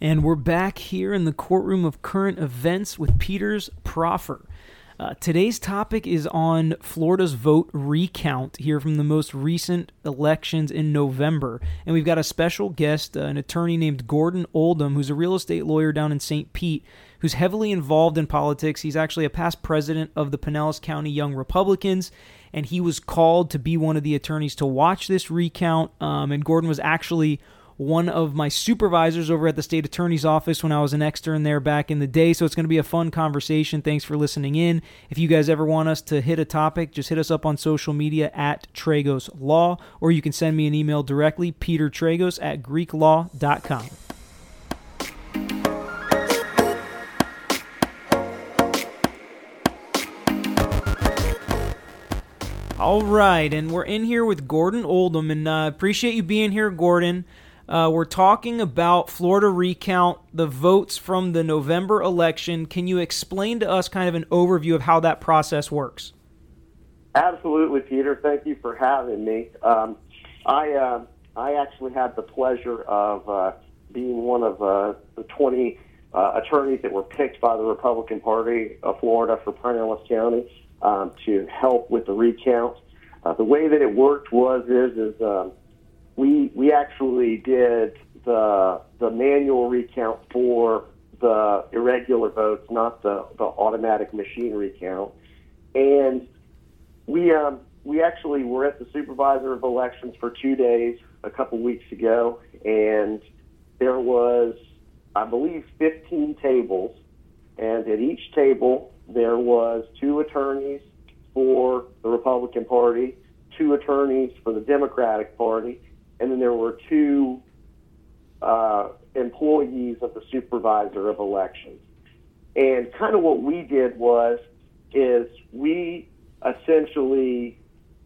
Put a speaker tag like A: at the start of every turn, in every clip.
A: And we're back here in the courtroom of current events with Peter's Proffer. Uh, today's topic is on Florida's vote recount here from the most recent elections in November. And we've got a special guest, uh, an attorney named Gordon Oldham, who's a real estate lawyer down in St. Pete, who's heavily involved in politics. He's actually a past president of the Pinellas County Young Republicans, and he was called to be one of the attorneys to watch this recount. Um, and Gordon was actually one of my supervisors over at the state attorney's office when I was an extern there back in the day. So it's going to be a fun conversation. Thanks for listening in. If you guys ever want us to hit a topic, just hit us up on social media at Tragos Law, or you can send me an email directly, Peter Tragos at GreekLaw.com. All right, and we're in here with Gordon Oldham, and uh, appreciate you being here, Gordon. Uh, we're talking about Florida recount, the votes from the November election. Can you explain to us kind of an overview of how that process works?
B: Absolutely, Peter. Thank you for having me. Um, I uh, I actually had the pleasure of uh, being one of uh, the 20 uh, attorneys that were picked by the Republican Party of Florida for Pinellas County um, to help with the recount. Uh, the way that it worked was is is um, we we actually did the the manual recount for the irregular votes, not the, the automatic machine recount. And we um, we actually were at the supervisor of elections for two days a couple weeks ago, and there was, I believe, 15 tables, and at each table there was two attorneys for the Republican Party, two attorneys for the Democratic Party, and then there were two uh, employees of the supervisor of elections. And kind of what we did was is we essentially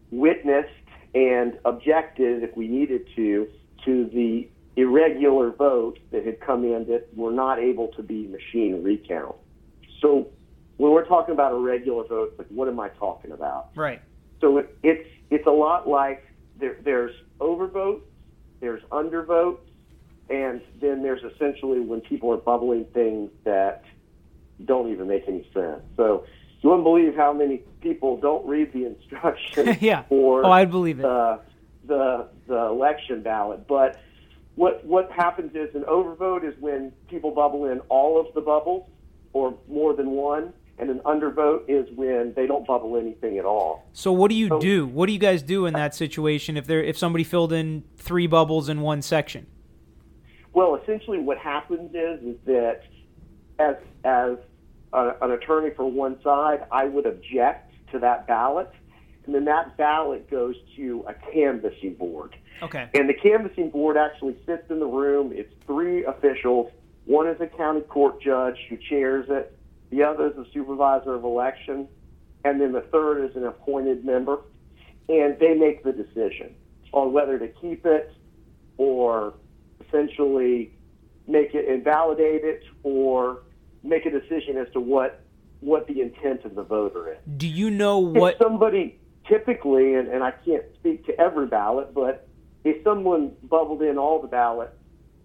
B: witnessed and objected, if we needed to, to the irregular votes that had come in that were not able to be machine recount. So when we're talking about irregular votes, like what am I talking about?
A: Right.
B: So it, it's it's a lot like there, there's overvotes, there's undervotes, and then there's essentially when people are bubbling things that don't even make any sense. So you wouldn't believe how many people don't read the instructions
A: yeah.
B: for
A: oh, I believe it.
B: the the the election ballot. But what what happens is an overvote is when people bubble in all of the bubbles or more than one, and an undervote is when they don't bubble anything at all.
A: So what do you so, do? What do you guys do in that situation if there if somebody filled in three bubbles in one section?
B: Well, essentially, what happens is is that as as a, an attorney for one side, I would object to that ballot, and then that ballot goes to a canvassing board.
A: Okay.
B: And the canvassing board actually sits in the room. It's three officials. One is a county court judge who chairs it the other is a supervisor of election, and then the third is an appointed member, and they make the decision on whether to keep it or essentially make it invalidate it or make a decision as to what what the intent of the voter is.
A: Do you know what
B: if somebody typically and, and I can't speak to every ballot, but if someone bubbled in all the ballots,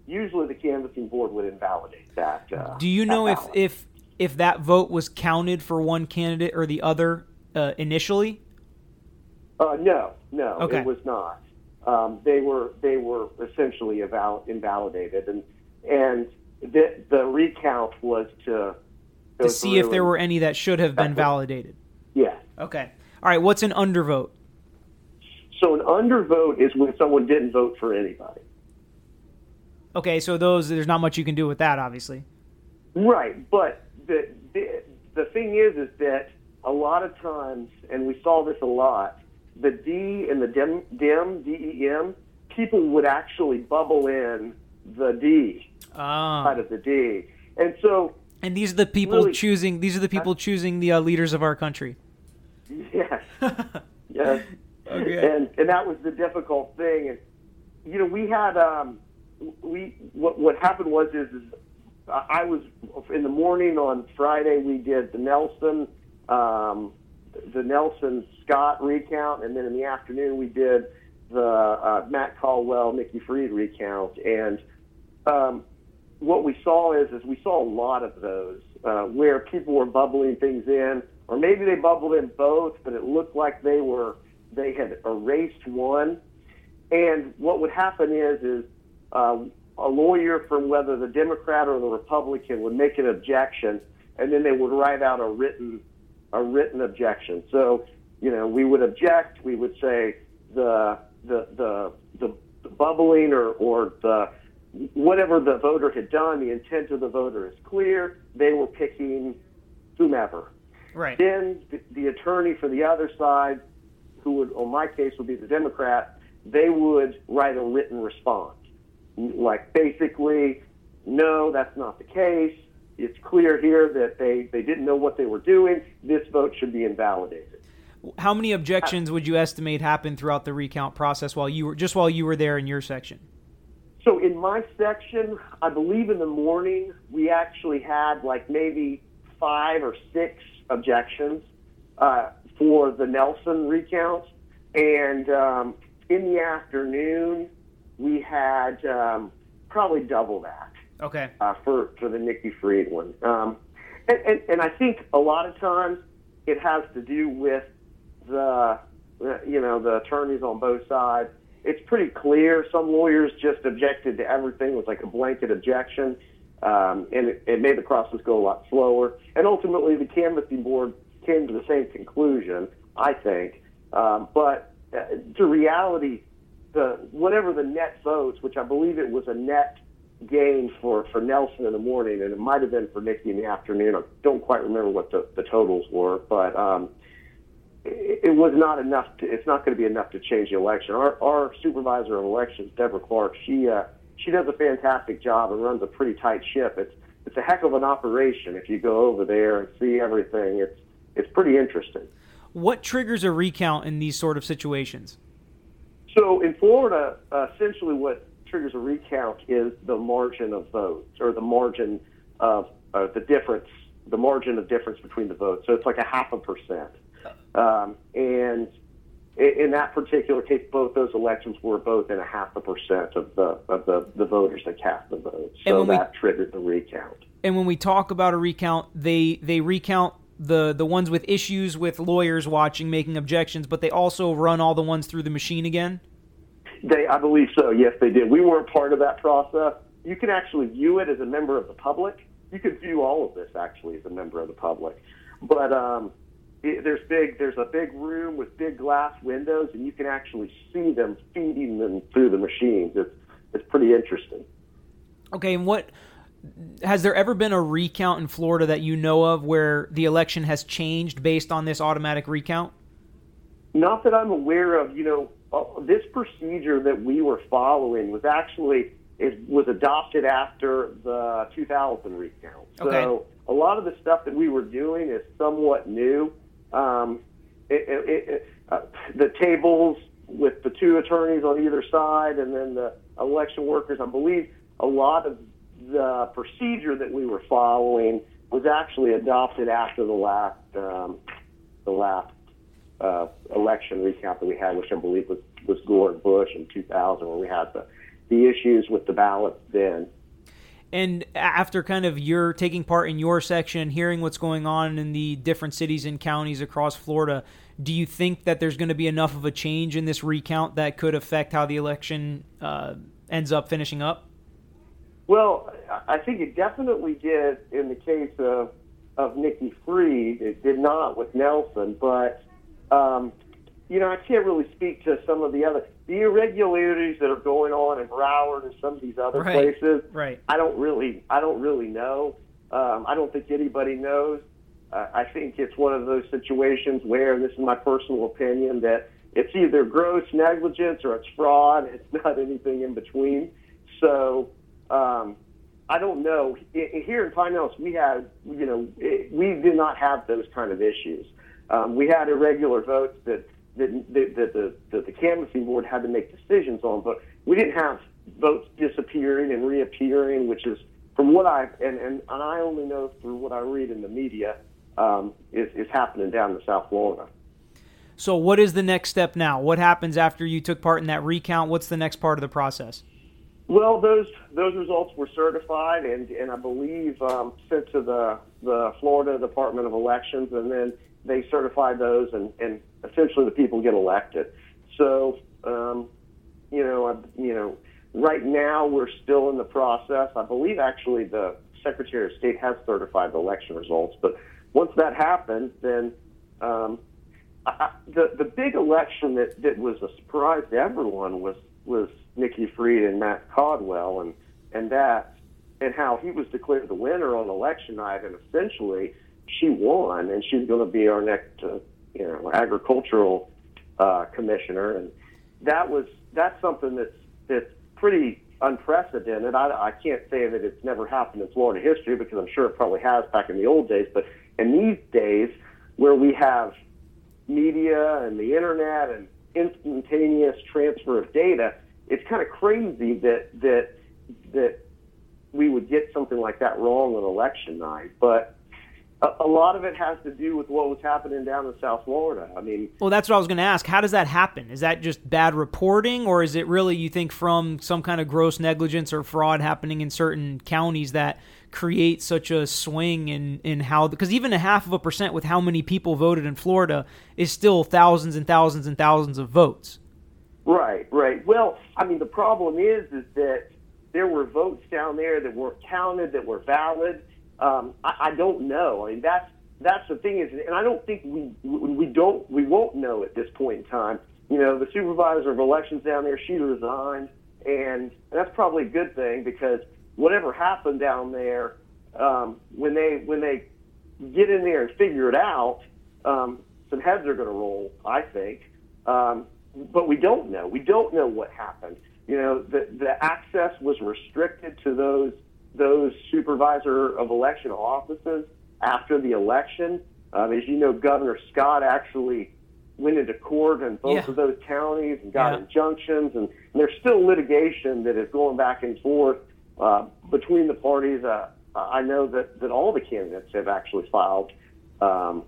B: usually the canvassing board would invalidate that. Uh,
A: Do you know if if if that vote was counted for one candidate or the other uh, initially?
B: Uh, no, no,
A: okay.
B: it was not. Um, they were they were essentially eval- invalidated, and and the the recount was to
A: to see if there were any that should have been validated.
B: Yeah.
A: Okay. All right. What's an undervote?
B: So an undervote is when someone didn't vote for anybody.
A: Okay, so those there's not much you can do with that, obviously.
B: Right, but the, the the thing is, is that a lot of times, and we saw this a lot, the D and the dem, dem D E M, people would actually bubble in the D
A: ah.
B: side of the D, and so.
A: And these are the people
B: really,
A: choosing. These are the people choosing the uh, leaders of our country.
B: Yes. yes.
A: Okay.
B: And and that was the difficult thing, and you know we had um we what what happened was is, is I was in the morning on Friday. We did the Nelson, um, the Nelson Scott recount, and then in the afternoon we did the uh, Matt Caldwell, Nikki Fried recount. And um, what we saw is is we saw a lot of those uh, where people were bubbling things in, or maybe they bubbled in both, but it looked like they were they had erased one. And what would happen is is uh, a lawyer from whether the Democrat or the Republican would make an objection, and then they would write out a written a written objection. So you know we would object. We would say the the the the, the bubbling or or the whatever the voter had done, the intent of the voter is clear. They were picking whomever.
A: Right.
B: Then the, the attorney for the other side, who would, on my case, would be the Democrat, they would write a written response. Like basically, no, that's not the case. It's clear here that they, they didn't know what they were doing. This vote should be invalidated.
A: How many objections would you estimate happened throughout the recount process while you were just while you were there in your section?
B: So in my section, I believe in the morning we actually had like maybe five or six objections uh, for the Nelson recount, and um, in the afternoon we had um, probably double that.
A: Okay.
B: Uh, for for the Nikki Fried one, um, and, and and I think a lot of times it has to do with the you know the attorneys on both sides it's pretty clear. Some lawyers just objected to everything. It was like a blanket objection, um, and it, it made the process go a lot slower. And ultimately, the canvassing board came to the same conclusion, I think. Um, but uh, to reality, the whatever the net votes, which I believe it was a net gain for, for Nelson in the morning, and it might have been for Nikki in the afternoon. I don't quite remember what the, the totals were, but um, it was not enough. To, it's not going to be enough to change the election. Our, our supervisor of elections, Deborah Clark, she uh, she does a fantastic job and runs a pretty tight ship. It's it's a heck of an operation if you go over there and see everything. It's it's pretty interesting.
A: What triggers a recount in these sort of situations?
B: So in Florida, uh, essentially what triggers a recount is the margin of votes or the margin of uh, the difference, the margin of difference between the votes. So it's like a half a percent. Um, and in that particular case, both those elections were both in a half a percent of the of the, the voters that cast the vote. So that we, triggered the recount.
A: And when we talk about a recount, they they recount the the ones with issues with lawyers watching making objections, but they also run all the ones through the machine again.
B: They, I believe so. Yes, they did. We weren't part of that process. You can actually view it as a member of the public. You can view all of this actually as a member of the public, but. Um, there's big there's a big room with big glass windows and you can actually see them feeding them through the machines it's it's pretty interesting
A: okay and what has there ever been a recount in Florida that you know of where the election has changed based on this automatic recount
B: not that I'm aware of you know uh, this procedure that we were following was actually it was adopted after the 2000 recount so
A: okay.
B: a lot of the stuff that we were doing is somewhat new um, it, it, it, uh, the tables with the two attorneys on either side and then the election workers. I believe a lot of the procedure that we were following was actually adopted after the last um, the last uh, election recount that we had, which I believe was was Gore and Bush in 2000, where we had the the issues with the ballots then.
A: And after kind of your taking part in your section, hearing what's going on in the different cities and counties across Florida, do you think that there's going to be enough of a change in this recount that could affect how the election uh, ends up finishing up?
B: Well, I think it definitely did in the case of of Nikki Fried. It did not with Nelson, but um, you know, I can't really speak to some of the other the irregularities that are going on in Broward and some of these other
A: right.
B: places.
A: Right.
B: I don't really, I don't really know. Um, I don't think anybody knows. Uh, I think it's one of those situations where, this is my personal opinion, that it's either gross negligence or it's fraud. It's not anything in between. So um, I don't know. Here in Pine Pinellas, we had, you know, we did not have those kind of issues. Um, we had irregular votes that that, that, the, that the canvassing board had to make decisions on, but we didn't have votes disappearing and reappearing, which is from what I and, and, and I only know through what I read in the media um, is, is happening down in South Florida.
A: So, what is the next step now? What happens after you took part in that recount? What's the next part of the process?
B: Well, those those results were certified and and I believe um, sent to the the Florida Department of Elections, and then they certified those, and and essentially the people get elected. So, um, you know, I, you know, right now we're still in the process. I believe actually the Secretary of State has certified the election results, but once that happens, then um, I, the the big election that that was a surprise to everyone was was Nikki Fried and Matt Caldwell, and and that and how he was declared the winner on election night, and essentially she won, and she's going to be our next uh, you know agricultural uh, commissioner, and that was that's something that's that's pretty unprecedented. I, I can't say that it's never happened in Florida history because I'm sure it probably has back in the old days, but in these days where we have media and the internet and instantaneous transfer of data, it's kind of crazy that that that we would get something like that wrong on election night. But a, a lot of it has to do with what was happening down in South Florida. I mean,
A: Well, that's what I was going to ask. How does that happen? Is that just bad reporting, or is it really you think from some kind of gross negligence or fraud happening in certain counties that create such a swing in in how? Because even a half of a percent with how many people voted in Florida is still thousands and thousands and thousands of votes.
B: Right, right. Well, I mean, the problem is, is that there were votes down there that weren't counted, that were valid. Um, I, I don't know. I mean, that's that's the thing is, and I don't think we we don't we won't know at this point in time. You know, the supervisor of elections down there, she resigned, and that's probably a good thing because whatever happened down there, um, when they when they get in there and figure it out, um, some heads are going to roll. I think. Um, but we don't know. We don't know what happened. You know, the the access was restricted to those those supervisor of election offices after the election. Um, as you know, Governor Scott actually went into court in both
A: Yeah.
B: of those counties and got
A: Yeah.
B: injunctions, and, and there's still litigation that is going back and forth uh, between the parties. Uh, I know that, that all the candidates have actually filed um,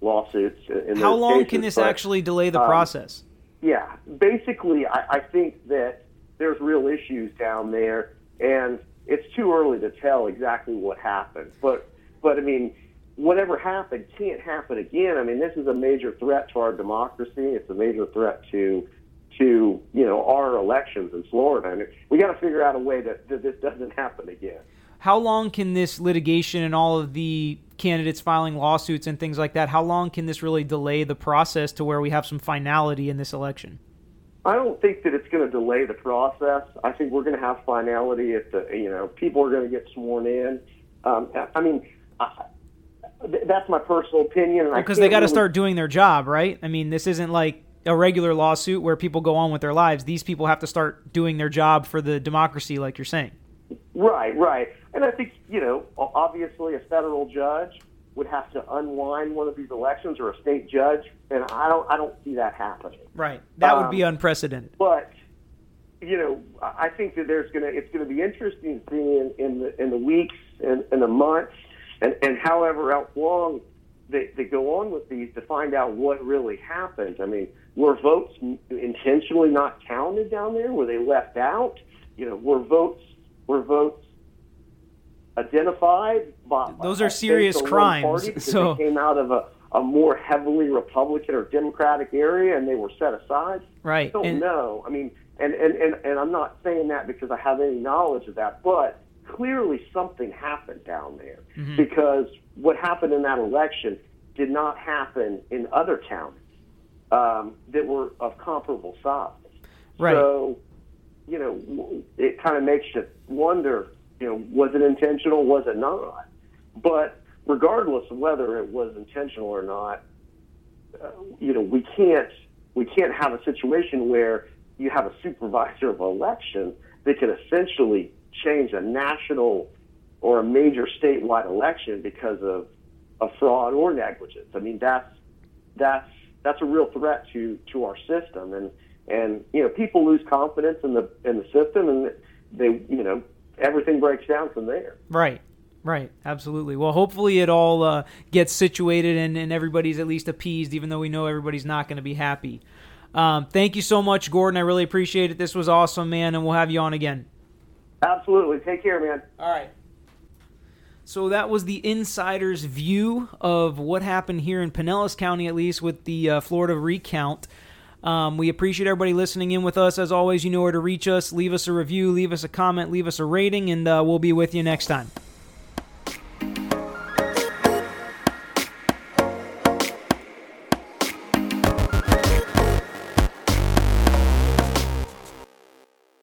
B: lawsuits. In
A: How long
B: cases,
A: can this
B: but-
A: actually delay the
B: um,
A: process?
B: yeah, basically, I, I think that there's real issues down there, and it's too early to tell exactly what happened. But, but I mean, whatever happened can't happen again. I mean, this is a major threat to our democracy. It's a major threat to, to you know, our elections in Florida, and we got to figure out a way that, that this doesn't happen again.
A: How long can this litigation and all of the candidates filing lawsuits and things like that? How long can this really delay the process to where we have some finality in this election?
B: I don't think that it's going to delay the process. I think we're going to have finality if the you know people are going to get sworn in. Um, I- mean, I, that's my personal opinion.
A: Because they got to
B: really-
A: start doing their job, right? I mean, this isn't like a regular lawsuit where people go on with their lives. These people have to start doing their job for the democracy, like you're saying.
B: Right, right. And I think you know, obviously, a federal judge would have to unwind one of these elections, or a state judge, and I don't, I don't see that happening.
A: Right. That would
B: Um,
A: be unprecedented.
B: but you know, I think that there's gonna it's gonna be interesting to see in, in the in the weeks and, and the months and, and however else long they, they go on with these to find out what really happened. I mean, were votes intentionally not counted down there? Were they left out? You know, were votes were votes identified by
A: Those are serious crimes, so-
B: they came out of a, a more heavily Republican or Democratic area and they were set aside.
A: Right.
B: I don't
A: And-
B: know. I mean, and, and, and, and I'm not saying that because I have any knowledge of that, but clearly something happened down there
A: Mm-hmm.
B: because what happened in that election did not happen in other counties um, that were of comparable size.
A: Right.
B: So, you know, it kind of makes you wonder, you know, was it intentional? Was it not? But regardless of whether it was intentional or not, uh, you know, we can't we can't have a situation where you have a supervisor of election that can essentially change a national or a major statewide election because of, a fraud or negligence. I mean, that's that's that's a real threat to to our system, and and you know, people lose confidence in the in the system, and they you know everything breaks down from there.
A: Right. Right. Absolutely. Well, hopefully it all uh, gets situated and, and everybody's at least appeased, even though we know everybody's not going to be happy. Um, thank you so much, Gordon. I really appreciate it. This was awesome, man, and we'll have you on again.
B: Absolutely. Take care, man.
A: All right. So that was the insider's view of what happened here in Pinellas County, at least with the uh, Florida recount. Um, we appreciate everybody listening in with us. As always, you know where to reach us. Leave us a review, leave us a comment, leave us a rating, and uh, we'll be with you next time.